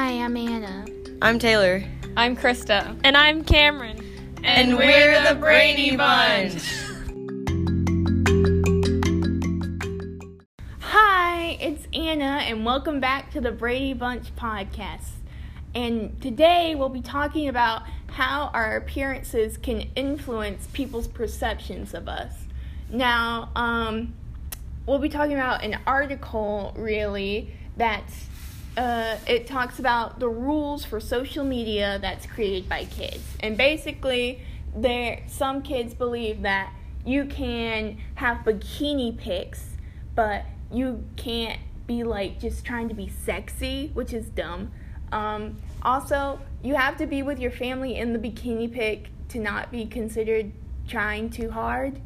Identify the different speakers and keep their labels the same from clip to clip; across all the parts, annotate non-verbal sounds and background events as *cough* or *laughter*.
Speaker 1: Hi, I'm Anna.
Speaker 2: I'm Taylor.
Speaker 3: I'm Krista. And I'm Cameron.
Speaker 2: And, we're the Brady Bunch.
Speaker 1: Hi, it's Anna, and welcome back to the Brady Bunch podcast. And today we'll be talking about how our appearances can influence people's perceptions of us. Now, um, we'll be talking about an article really that's uh, it talks about the rules for social media that's created by kids, and basically, there some kids believe that you can have bikini pics, but you can't be like just trying to be sexy, which is dumb. Um, also, you have to be with your family in the bikini pic to not be considered trying too hard.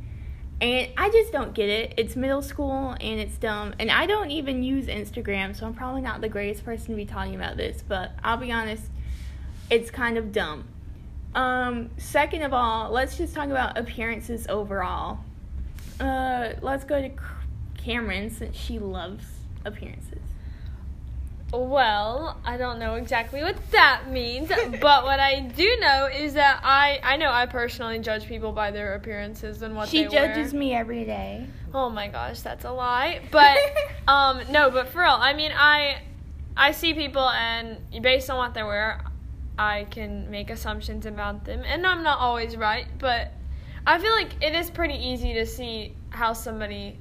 Speaker 1: And I just don't get it. It's middle school and it's dumb. And I don't even use Instagram, so I'm probably not the greatest person to be talking about this, but I'll be honest, it's kind of dumb. Um, second of all, let's just talk about appearances overall. Uh, let's go to Cameron since she loves appearances.
Speaker 3: Well, I don't know exactly what that means, but what I do know is that I I know I personally judge people by their appearances and what they wear.
Speaker 1: she
Speaker 3: they
Speaker 1: judges
Speaker 3: wear.
Speaker 1: me every day.
Speaker 3: Oh my gosh, that's a lie. But *laughs* um no, but for real, I mean I I see people and based on what they wear, I can make assumptions about them. And I'm not always right, but I feel like it is pretty easy to see how somebody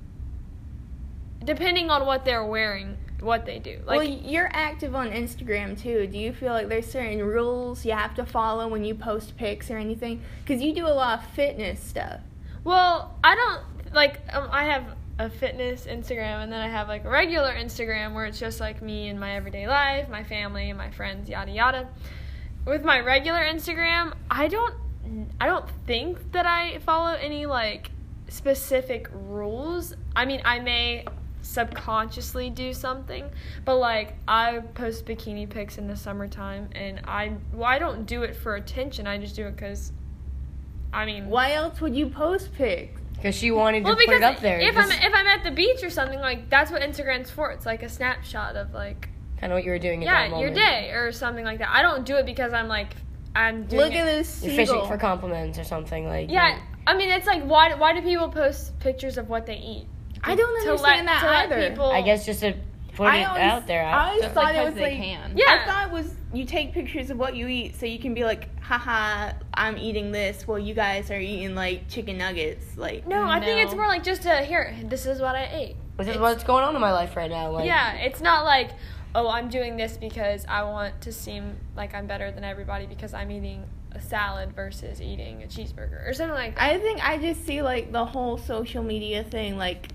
Speaker 3: depending on what they're wearing, what they do. Like
Speaker 1: well, you're active on Instagram too. Do you feel like there's certain rules you have to follow when you post pics or anything? Because you do a lot of fitness stuff.
Speaker 3: Well, I don't like. Um, I have a fitness Instagram, and then I have like a regular Instagram where it's just like me and my everyday life, my family, and my friends, yada yada. With my regular Instagram, I don't. I don't think that I follow any like specific rules. I mean, I may subconsciously do something but like i post bikini pics in the summertime and i well i don't do it for attention i just do it because i mean
Speaker 1: Why else would you post pics?
Speaker 2: Because she wanted
Speaker 3: well
Speaker 2: to put
Speaker 3: because
Speaker 2: it up there.
Speaker 3: if i'm if i'm at the beach or something like that's what instagram's for it's like a snapshot of like
Speaker 2: kind of what you were doing at
Speaker 3: yeah
Speaker 2: that
Speaker 3: your day or something like that i don't do it because i'm like i'm doing
Speaker 1: Look
Speaker 3: it.
Speaker 1: at this
Speaker 2: You're fishing for compliments or something like.
Speaker 3: yeah i mean it's like why why do people post pictures of what they eat
Speaker 1: I don't
Speaker 3: To
Speaker 1: understand
Speaker 3: let-
Speaker 1: that
Speaker 3: to let
Speaker 1: either.
Speaker 3: people
Speaker 2: I guess just to put
Speaker 1: I
Speaker 2: it
Speaker 1: always,
Speaker 2: out there.
Speaker 1: I always
Speaker 4: Just
Speaker 1: thought it
Speaker 4: because
Speaker 1: was
Speaker 4: they
Speaker 1: like
Speaker 4: can.
Speaker 3: Yeah.
Speaker 1: I thought it was you take pictures of what you eat so you can be like, haha, I'm eating this while you guys are eating like chicken nuggets. Like
Speaker 3: no i think it's
Speaker 4: No.
Speaker 3: more like just to here this is what i ate
Speaker 2: this is what's going on in my life right now. Like,
Speaker 3: yeah, it's not like, oh, I'm doing this because I want to seem like I'm better than everybody because I'm eating a salad versus eating a cheeseburger or something like that.
Speaker 1: I think I just see like the whole social media thing. Like,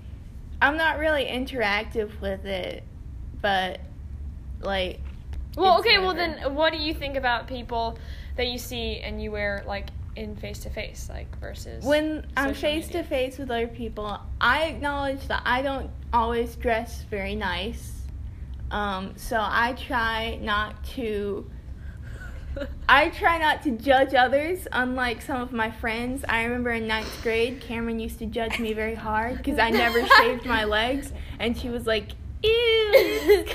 Speaker 1: I'm not really interactive with it, but like,
Speaker 3: well, okay, well then, what do you think about people that you see and you wear like in face to face, like versus
Speaker 1: when I'm face to face with other people, I acknowledge that I don't always dress very nice. Um, so I try not to. I try not to judge others, unlike some of my friends. I remember in ninth grade, Cameron used to judge me very hard because I never *laughs* shaved my legs, and she was like, "Ew." *laughs*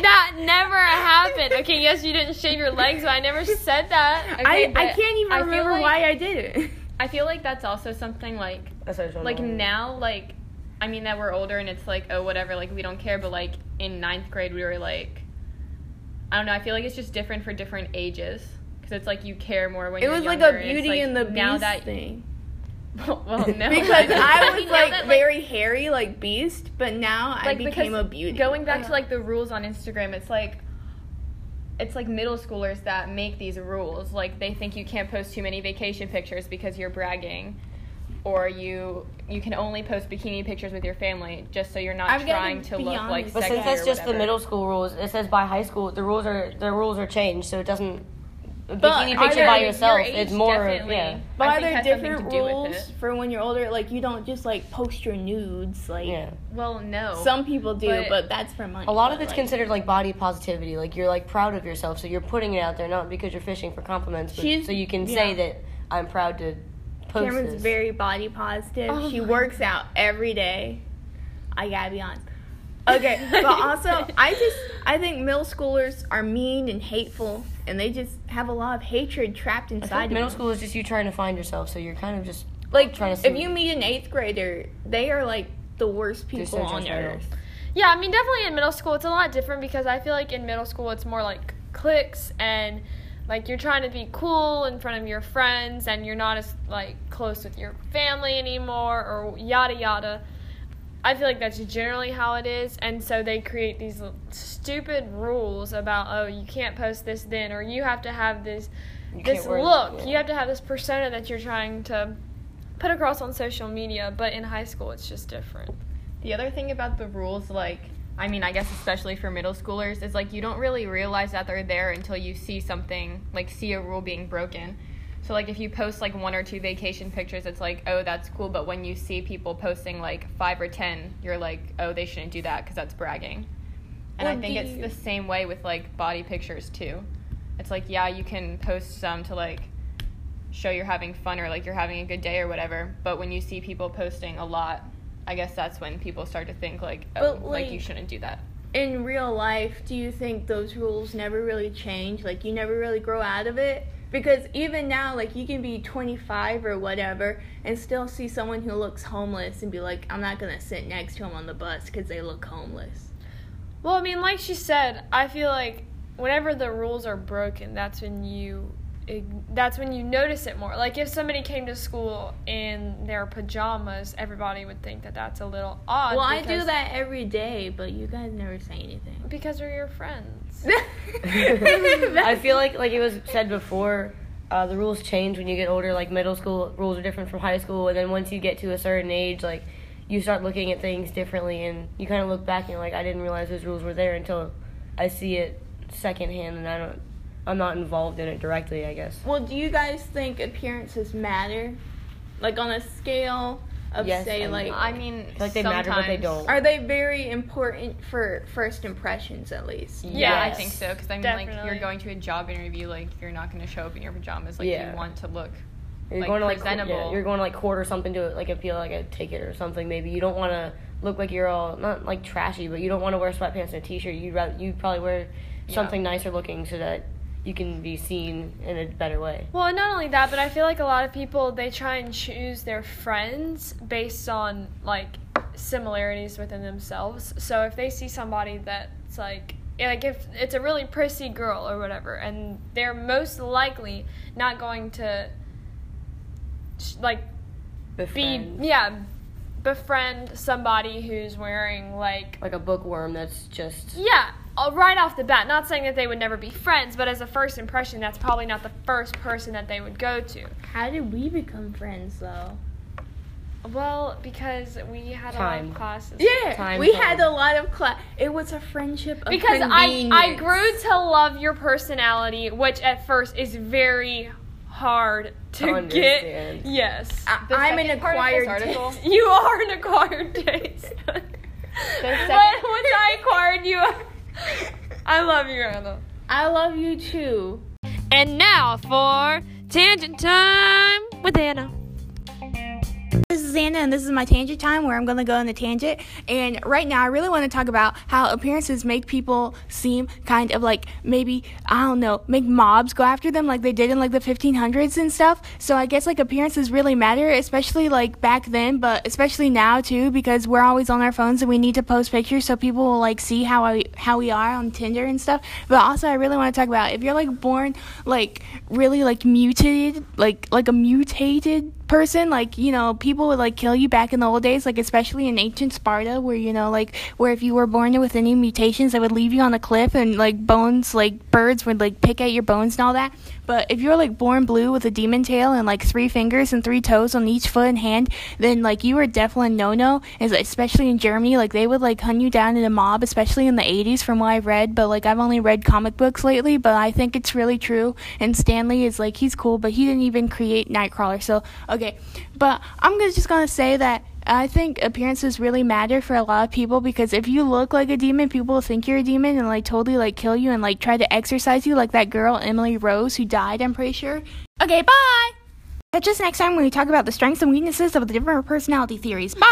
Speaker 3: That never happened. Okay, yes, you didn't shave your legs, but I never said that.
Speaker 1: I,
Speaker 4: Okay,
Speaker 1: I
Speaker 4: but
Speaker 1: can't even
Speaker 4: I
Speaker 1: remember
Speaker 4: like-
Speaker 1: why I did it.
Speaker 4: I feel like that's also something like
Speaker 2: That's what I was
Speaker 4: like
Speaker 2: wondering.
Speaker 4: now like I mean that we're older and it's like oh whatever like we don't care but like in ninth grade we were like I don't know I feel like it's just different for different ages because it's like you care more when
Speaker 1: It
Speaker 4: you're It
Speaker 1: was like a Beauty
Speaker 4: like,
Speaker 1: and the Beast
Speaker 4: that
Speaker 1: thing. *laughs*
Speaker 4: well no *laughs*
Speaker 1: because *laughs* I was
Speaker 4: You know
Speaker 1: like very hairy, like Beast, but now I became a beauty.
Speaker 4: Going back to like the rules on Instagram, it's like it's like middle schoolers that make these rules. Like they think you can't post too many vacation pictures because you're bragging. Or you you can only post bikini pictures with your family just so you're not
Speaker 1: I've gotta
Speaker 4: trying to
Speaker 1: be
Speaker 4: look like
Speaker 1: honest.
Speaker 2: But since that's
Speaker 4: or
Speaker 2: just the middle school rules, it says by high school the rules are the rules are changed, so it doesn't. A
Speaker 1: But
Speaker 2: bikini picture
Speaker 1: there-
Speaker 2: by
Speaker 4: your
Speaker 2: yourself,
Speaker 4: age
Speaker 2: it's more.
Speaker 4: definitely-
Speaker 2: Yeah.
Speaker 1: but
Speaker 4: I
Speaker 1: are there different
Speaker 4: to
Speaker 1: rules for when you're older? Like you don't just like post your nudes. Like
Speaker 2: Yeah.
Speaker 4: Well, no.
Speaker 1: some people do, but,
Speaker 4: But-
Speaker 1: that's for money.
Speaker 2: A lot of it's
Speaker 1: like,
Speaker 2: considered like body positivity. Like you're like proud of yourself, so you're putting it out there not because you're fishing for compliments, but so you can say that I'm proud to post
Speaker 1: Cameron's
Speaker 2: this.
Speaker 1: very body positive.
Speaker 3: Oh
Speaker 1: she
Speaker 3: my
Speaker 1: works out every day. I gotta be honest. Okay, but *laughs* also I just I think middle schoolers are mean and hateful, and they just have a lot of hatred trapped
Speaker 2: I
Speaker 1: inside
Speaker 2: think
Speaker 1: of
Speaker 2: middle
Speaker 1: them.
Speaker 2: school is just you trying to find yourself, so you're kind of just
Speaker 1: Like
Speaker 2: trying to see
Speaker 1: if you meet an eighth grader, they are like the worst people
Speaker 2: so
Speaker 1: on earth.
Speaker 3: Yeah, I mean, definitely in middle school, it's a lot different because I feel like in middle school, it's more like cliques and like you're trying to be cool in front of your friends and you're not as like close with your family anymore or yada yada. I feel like that's generally how it is, and so they create these stupid rules about oh you can't post this then or you have to have this
Speaker 2: You
Speaker 3: this
Speaker 2: can't
Speaker 3: look
Speaker 2: yeah.
Speaker 3: you have to have this persona that you're trying to put across on social media, but in high school it's just different.
Speaker 4: The other thing about the rules, like, I mean, I guess especially for middle schoolers, is like you don't really realize that they're there until you see something, like, see a rule being broken. So, like, if you post like one or two vacation pictures, it's like, oh, that's cool. But when you see people posting like five or ten, you're like, oh, they shouldn't do that because that's bragging. And I think it's
Speaker 1: you-
Speaker 4: the same way with like body pictures too. It's like, yeah, you can post some to like show you're having fun or like you're having a good day or whatever. But when you see people posting a lot, I guess that's when people start to think like, oh,
Speaker 1: But,
Speaker 4: like, you shouldn't do that.
Speaker 1: In real life, do you think those rules never really change? Like you never really grow out of it? Because even now, like you can be 25 or whatever and still see someone who looks homeless and be like, I'm not gonna sit next to them on the bus because they look homeless.
Speaker 3: Well, I mean, like she said, I feel like whenever the rules are broken, that's when you that's when you notice it more. Like if somebody came to school in their pajamas, everybody would think that that's a little odd.
Speaker 1: Well, I do that every day, but you guys never say anything.
Speaker 3: because we're your friends. *laughs* *laughs*
Speaker 2: I feel like like it was said before, uh, the rules change when you get older. Like middle school rules are different from high school, and then once you get to a certain age, like you start looking at things differently, and you kind of look back and you're like, I didn't realize those rules were there until I see it secondhand, and I don't, I'm not involved in it directly. I guess.
Speaker 1: Well, do you guys think appearances matter? Like on a scale of
Speaker 2: Yes,
Speaker 1: say
Speaker 2: and
Speaker 1: like
Speaker 4: I mean,
Speaker 2: like they matter, but they
Speaker 4: sometimes-
Speaker 2: don't.
Speaker 1: are they very important for first impressions at least?
Speaker 4: Yeah, I think so. Because I mean, like, you're going to a job interview, like, you're not going to show up in your pajamas. Like,
Speaker 2: Yeah.
Speaker 4: you want to look.
Speaker 2: You're
Speaker 4: like,
Speaker 2: going to like court-
Speaker 4: presentable.
Speaker 2: yeah, you're going to like court or something to it, like appeal like a ticket or something. Maybe you don't want to look like you're all not like trashy, but you don't want to wear sweatpants and a t-shirt. You'd rather you probably wear something nicer looking so that you can be seen in a better way.
Speaker 3: Well, not only that, but I feel like a lot of people they try and choose their friends based on like similarities within themselves. So if they see somebody that's like like if it's a really prissy girl or whatever, and they're most likely not going to like be
Speaker 2: Befriend.
Speaker 3: yeah befriend somebody who's wearing like
Speaker 2: like a bookworm that's just
Speaker 3: yeah, Uh, right off the bat. Not saying that they would never be friends, but as a first impression, that's probably not the first person that they would go to.
Speaker 1: How did we become friends though?
Speaker 3: Well, because we had a lot of classes.
Speaker 1: Yeah,
Speaker 2: Time
Speaker 1: we
Speaker 2: time.
Speaker 1: had a lot of class. It was a friendship of
Speaker 3: Because I I grew to love your personality, which at first is very hard to,
Speaker 2: To
Speaker 3: get. Yes.
Speaker 1: I,
Speaker 4: The
Speaker 1: I'm an
Speaker 4: second part of
Speaker 1: acquired taste. *laughs*
Speaker 3: You are an acquired taste. but
Speaker 4: second-
Speaker 3: once I acquired you, I love you, Anna.
Speaker 1: I love you too.
Speaker 3: And now for tangent time with Anna.
Speaker 1: Is Anna, and this is my tangent time where I'm going to go on a tangent. And right now, I really want to talk about how appearances make people seem kind of like maybe, I don't know, make mobs go after them like they did in like the 1500s and stuff. So I guess like appearances really matter, especially like back then, but especially now too, because we're always on our phones and we need to post pictures so people will like see how I, how we are on Tinder and stuff. But also, I really want to talk about if you're like born like really like mutated, like like a mutated person like you know people would like kill you back in the old days like especially in ancient sparta where you know like where if you were born with any mutations they would leave you on a cliff and like bones like birds would like pick at your bones and all that. But if you're like born blue with a demon tail and like three fingers and three toes on each foot and hand then like you were definitely no no especially in germany like they would like hunt you down in a mob especially in the 80s from what i've read. But like i've only read comic books lately but i think it's really true. And Stan Lee is like he's cool but he didn't even create nightcrawler. So okay. But i'm gonna, just gonna say that I think appearances really matter for a lot of people because if you look like a demon, people think you're a demon and like totally like kill you and like try to exercise you like that girl Emily Rose who died, I'm pretty sure. Okay, bye! Catch us next time when we talk about the strengths and weaknesses of the different personality theories. Bye!